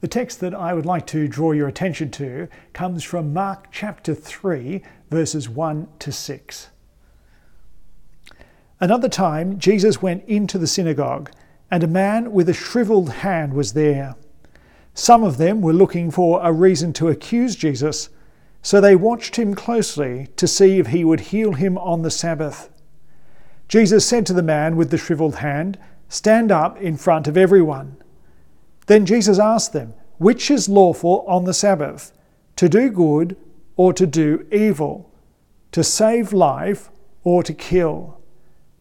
The text that I would like to draw your attention to comes from Mark chapter 3, verses 1 to 6. Another time, Jesus went into the synagogue, and a man with a shriveled hand was there. Some of them were looking for a reason to accuse Jesus, so they watched him closely to see if he would heal him on the Sabbath. Jesus said to the man with the shriveled hand, Stand up in front of everyone. Then Jesus asked them, Which is lawful on the Sabbath, to do good or to do evil, to save life or to kill?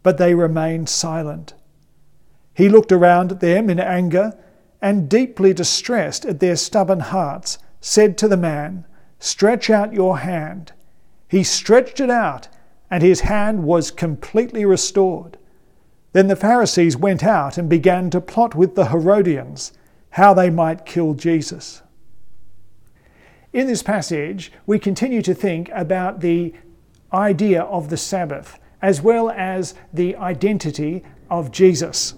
But they remained silent. He looked around at them in anger and, deeply distressed at their stubborn hearts, said to the man, Stretch out your hand. He stretched it out, and his hand was completely restored. Then the Pharisees went out and began to plot with the Herodians how they might kill Jesus. In this passage, we continue to think about the idea of the Sabbath as well as the identity of Jesus.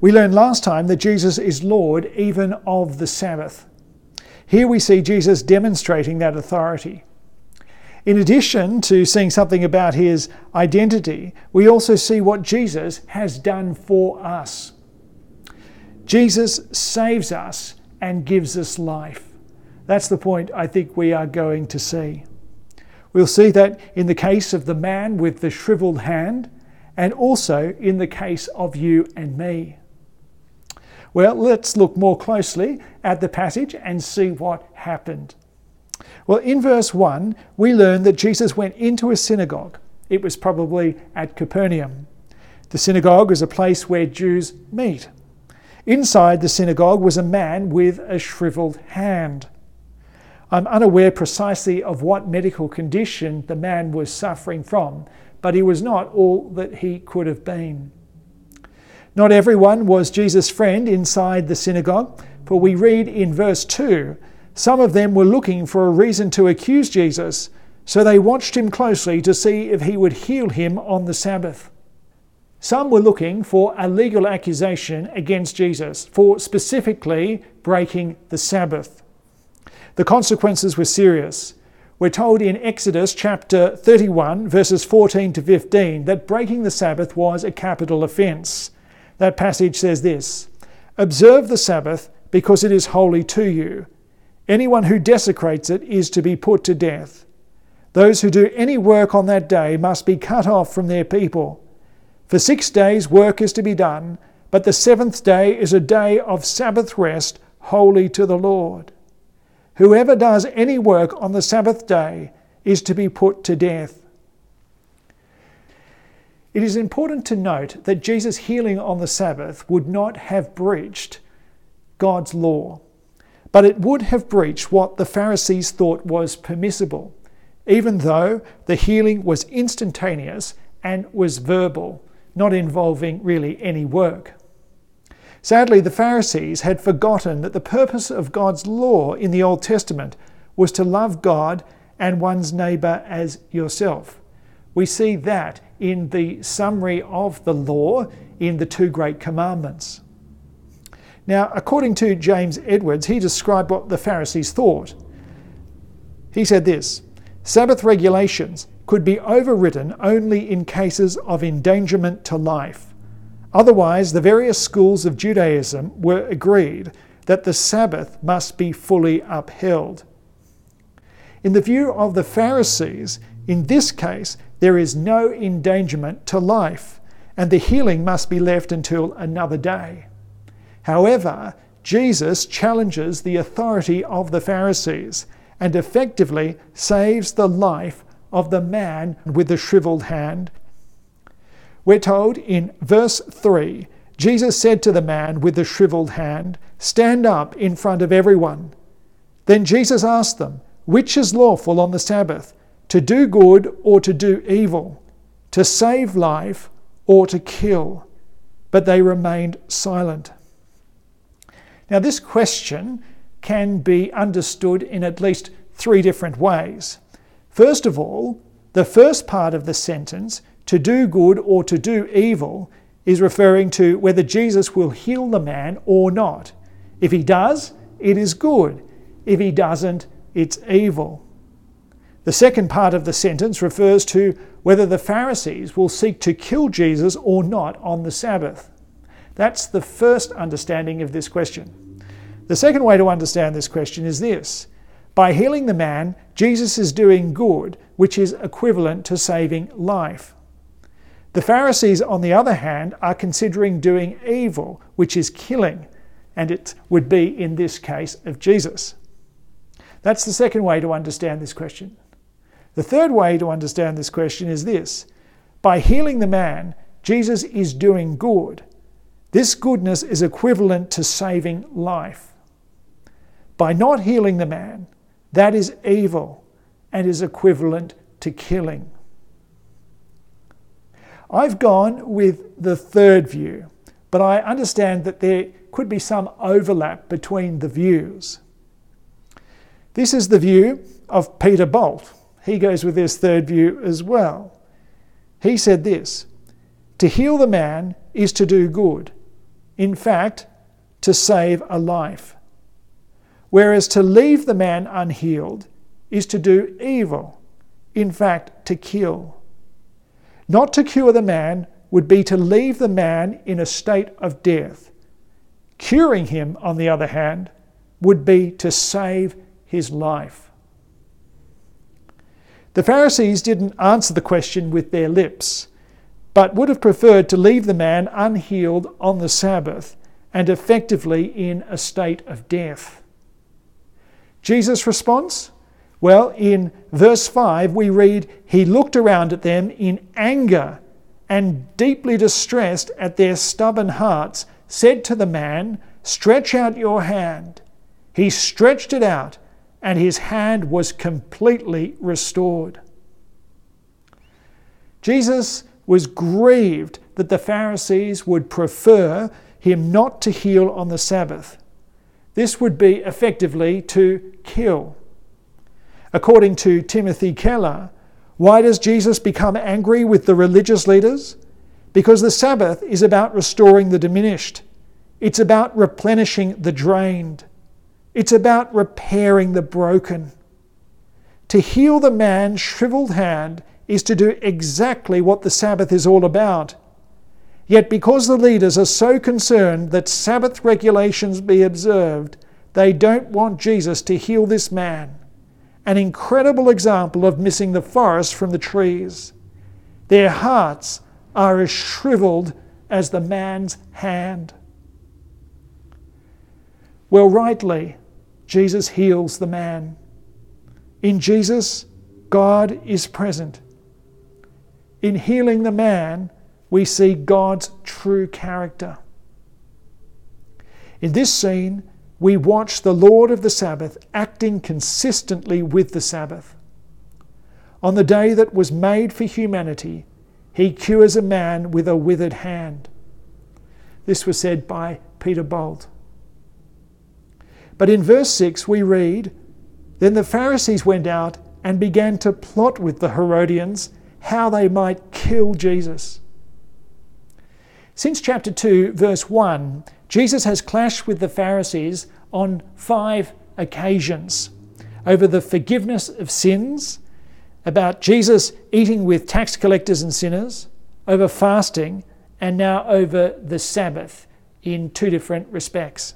We learned last time that Jesus is Lord even of the Sabbath. Here we see Jesus demonstrating that authority. In addition to seeing something about his identity, we also see what Jesus has done for us. Jesus saves us and gives us life. That's the point I think we are going to see. We'll see that in the case of the man with the shriveled hand, and also in the case of you and me. Well, let's look more closely at the passage and see what happened. Well, in verse 1, we learn that Jesus went into a synagogue. It was probably at Capernaum. The synagogue is a place where Jews meet. Inside the synagogue was a man with a shriveled hand. I'm unaware precisely of what medical condition the man was suffering from, but he was not all that he could have been. Not everyone was Jesus' friend inside the synagogue, for we read in verse 2 some of them were looking for a reason to accuse Jesus, so they watched him closely to see if he would heal him on the Sabbath. Some were looking for a legal accusation against Jesus for specifically breaking the Sabbath. The consequences were serious. We're told in Exodus chapter 31, verses 14 to 15, that breaking the Sabbath was a capital offence. That passage says this Observe the Sabbath because it is holy to you. Anyone who desecrates it is to be put to death. Those who do any work on that day must be cut off from their people. For six days work is to be done, but the seventh day is a day of Sabbath rest, holy to the Lord. Whoever does any work on the Sabbath day is to be put to death. It is important to note that Jesus' healing on the Sabbath would not have breached God's law but it would have breached what the Pharisees thought was permissible, even though the healing was instantaneous and was verbal, not involving really any work. Sadly, the Pharisees had forgotten that the purpose of God's law in the Old Testament was to love God and one's neighbour as yourself. We see that in the summary of the law in the two great commandments. Now, according to James Edwards, he described what the Pharisees thought. He said this Sabbath regulations could be overridden only in cases of endangerment to life. Otherwise, the various schools of Judaism were agreed that the Sabbath must be fully upheld. In the view of the Pharisees, in this case, there is no endangerment to life, and the healing must be left until another day. However, Jesus challenges the authority of the Pharisees and effectively saves the life of the man with the shriveled hand. We're told in verse 3 Jesus said to the man with the shriveled hand, Stand up in front of everyone. Then Jesus asked them, Which is lawful on the Sabbath, to do good or to do evil, to save life or to kill? But they remained silent. Now, this question can be understood in at least three different ways. First of all, the first part of the sentence, to do good or to do evil, is referring to whether Jesus will heal the man or not. If he does, it is good. If he doesn't, it's evil. The second part of the sentence refers to whether the Pharisees will seek to kill Jesus or not on the Sabbath. That's the first understanding of this question. The second way to understand this question is this by healing the man, Jesus is doing good, which is equivalent to saving life. The Pharisees, on the other hand, are considering doing evil, which is killing, and it would be in this case of Jesus. That's the second way to understand this question. The third way to understand this question is this by healing the man, Jesus is doing good. This goodness is equivalent to saving life. By not healing the man, that is evil and is equivalent to killing. I've gone with the third view, but I understand that there could be some overlap between the views. This is the view of Peter Bolt. He goes with this third view as well. He said this To heal the man is to do good, in fact, to save a life. Whereas to leave the man unhealed is to do evil, in fact, to kill. Not to cure the man would be to leave the man in a state of death. Curing him, on the other hand, would be to save his life. The Pharisees didn't answer the question with their lips, but would have preferred to leave the man unhealed on the Sabbath and effectively in a state of death. Jesus' response? Well, in verse 5, we read, He looked around at them in anger and deeply distressed at their stubborn hearts, said to the man, Stretch out your hand. He stretched it out, and his hand was completely restored. Jesus was grieved that the Pharisees would prefer him not to heal on the Sabbath. This would be effectively to kill. According to Timothy Keller, why does Jesus become angry with the religious leaders? Because the Sabbath is about restoring the diminished. It's about replenishing the drained. It's about repairing the broken. To heal the man's shriveled hand is to do exactly what the Sabbath is all about. Yet, because the leaders are so concerned that Sabbath regulations be observed, they don't want Jesus to heal this man an incredible example of missing the forest from the trees. Their hearts are as shriveled as the man's hand. Well, rightly, Jesus heals the man. In Jesus, God is present. In healing the man, we see God's true character. In this scene, we watch the Lord of the Sabbath acting consistently with the Sabbath. On the day that was made for humanity, he cures a man with a withered hand. This was said by Peter Bolt. But in verse 6 we read Then the Pharisees went out and began to plot with the Herodians how they might kill Jesus. Since chapter 2, verse 1, Jesus has clashed with the Pharisees on five occasions over the forgiveness of sins, about Jesus eating with tax collectors and sinners, over fasting, and now over the Sabbath in two different respects.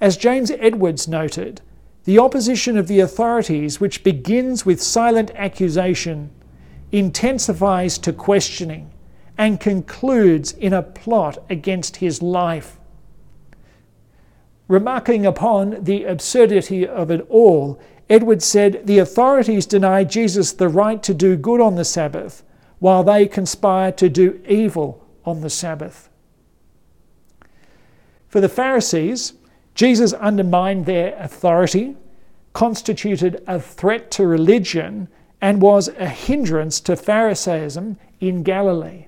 As James Edwards noted, the opposition of the authorities, which begins with silent accusation, intensifies to questioning and concludes in a plot against his life. Remarking upon the absurdity of it all, Edward said the authorities deny Jesus the right to do good on the Sabbath, while they conspire to do evil on the Sabbath. For the Pharisees, Jesus undermined their authority, constituted a threat to religion, and was a hindrance to Pharisaism in Galilee.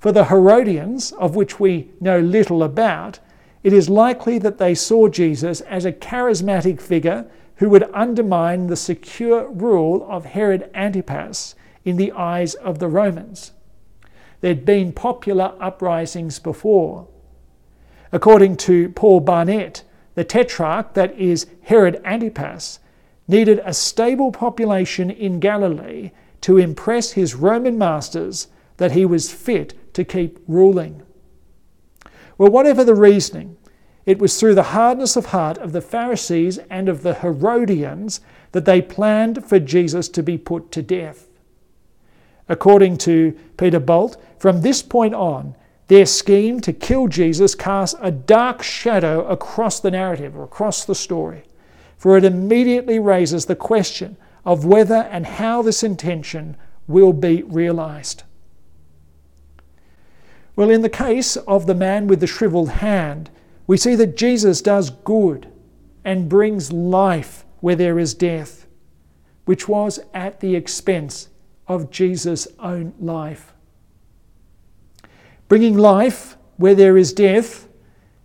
For the Herodians, of which we know little about, it is likely that they saw Jesus as a charismatic figure who would undermine the secure rule of Herod Antipas in the eyes of the Romans. There'd been popular uprisings before. According to Paul Barnett, the tetrarch, that is Herod Antipas, needed a stable population in Galilee to impress his Roman masters that he was fit to keep ruling. Well, whatever the reasoning, it was through the hardness of heart of the Pharisees and of the Herodians that they planned for Jesus to be put to death. According to Peter Bolt, from this point on, their scheme to kill Jesus casts a dark shadow across the narrative or across the story, for it immediately raises the question of whether and how this intention will be realized. Well, in the case of the man with the shriveled hand, we see that Jesus does good and brings life where there is death, which was at the expense of Jesus' own life. Bringing life where there is death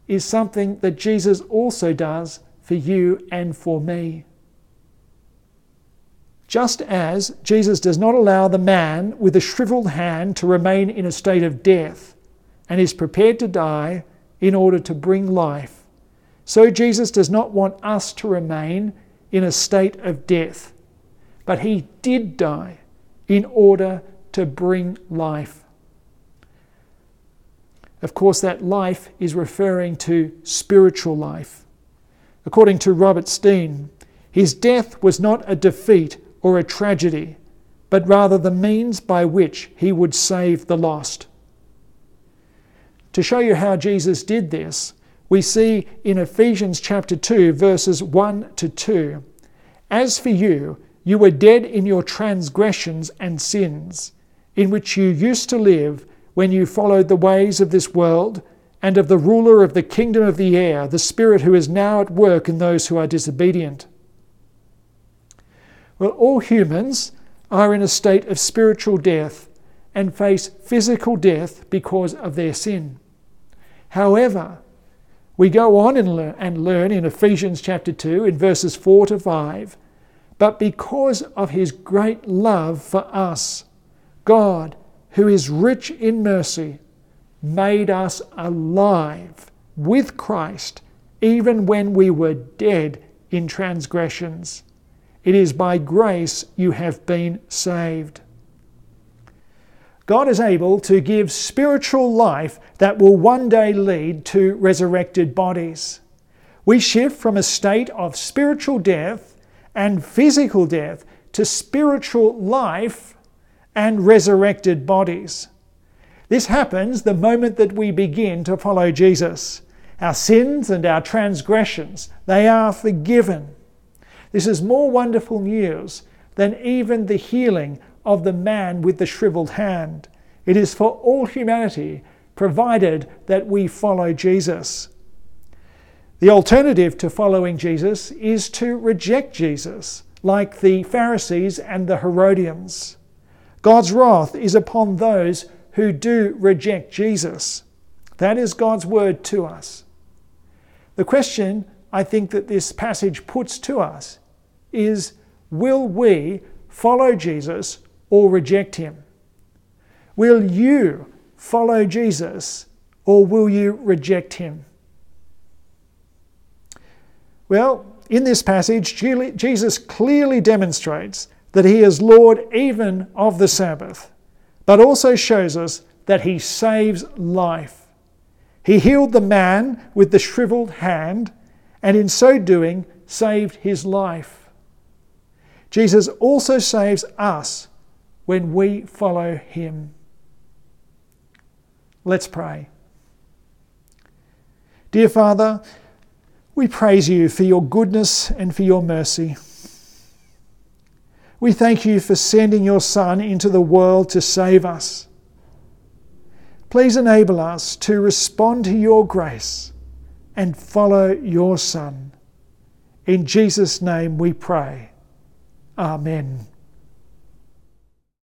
is something that Jesus also does for you and for me. Just as Jesus does not allow the man with a shriveled hand to remain in a state of death and is prepared to die in order to bring life, so Jesus does not want us to remain in a state of death. But he did die in order to bring life. Of course, that life is referring to spiritual life. According to Robert Stein, his death was not a defeat or a tragedy, but rather the means by which he would save the lost. To show you how Jesus did this, we see in Ephesians chapter 2, verses 1 to 2 As for you, you were dead in your transgressions and sins, in which you used to live when you followed the ways of this world and of the ruler of the kingdom of the air, the Spirit who is now at work in those who are disobedient. Well, all humans are in a state of spiritual death and face physical death because of their sin. However, we go on and, learn, and learn in Ephesians chapter 2, in verses 4 to 5, but because of his great love for us, God, who is rich in mercy, made us alive with Christ even when we were dead in transgressions. It is by grace you have been saved. God is able to give spiritual life that will one day lead to resurrected bodies. We shift from a state of spiritual death and physical death to spiritual life and resurrected bodies. This happens the moment that we begin to follow Jesus. Our sins and our transgressions, they are forgiven. This is more wonderful news than even the healing of the man with the shriveled hand. It is for all humanity, provided that we follow Jesus. The alternative to following Jesus is to reject Jesus, like the Pharisees and the Herodians. God's wrath is upon those who do reject Jesus. That is God's word to us. The question I think that this passage puts to us is will we follow Jesus or reject him? Will you follow Jesus or will you reject him? Well, in this passage, Jesus clearly demonstrates that he is Lord even of the Sabbath, but also shows us that he saves life. He healed the man with the shriveled hand, and in so doing, saved his life. Jesus also saves us when we follow him. Let's pray. Dear Father, we praise you for your goodness and for your mercy. We thank you for sending your Son into the world to save us. Please enable us to respond to your grace and follow your Son. In Jesus' name we pray. Amen.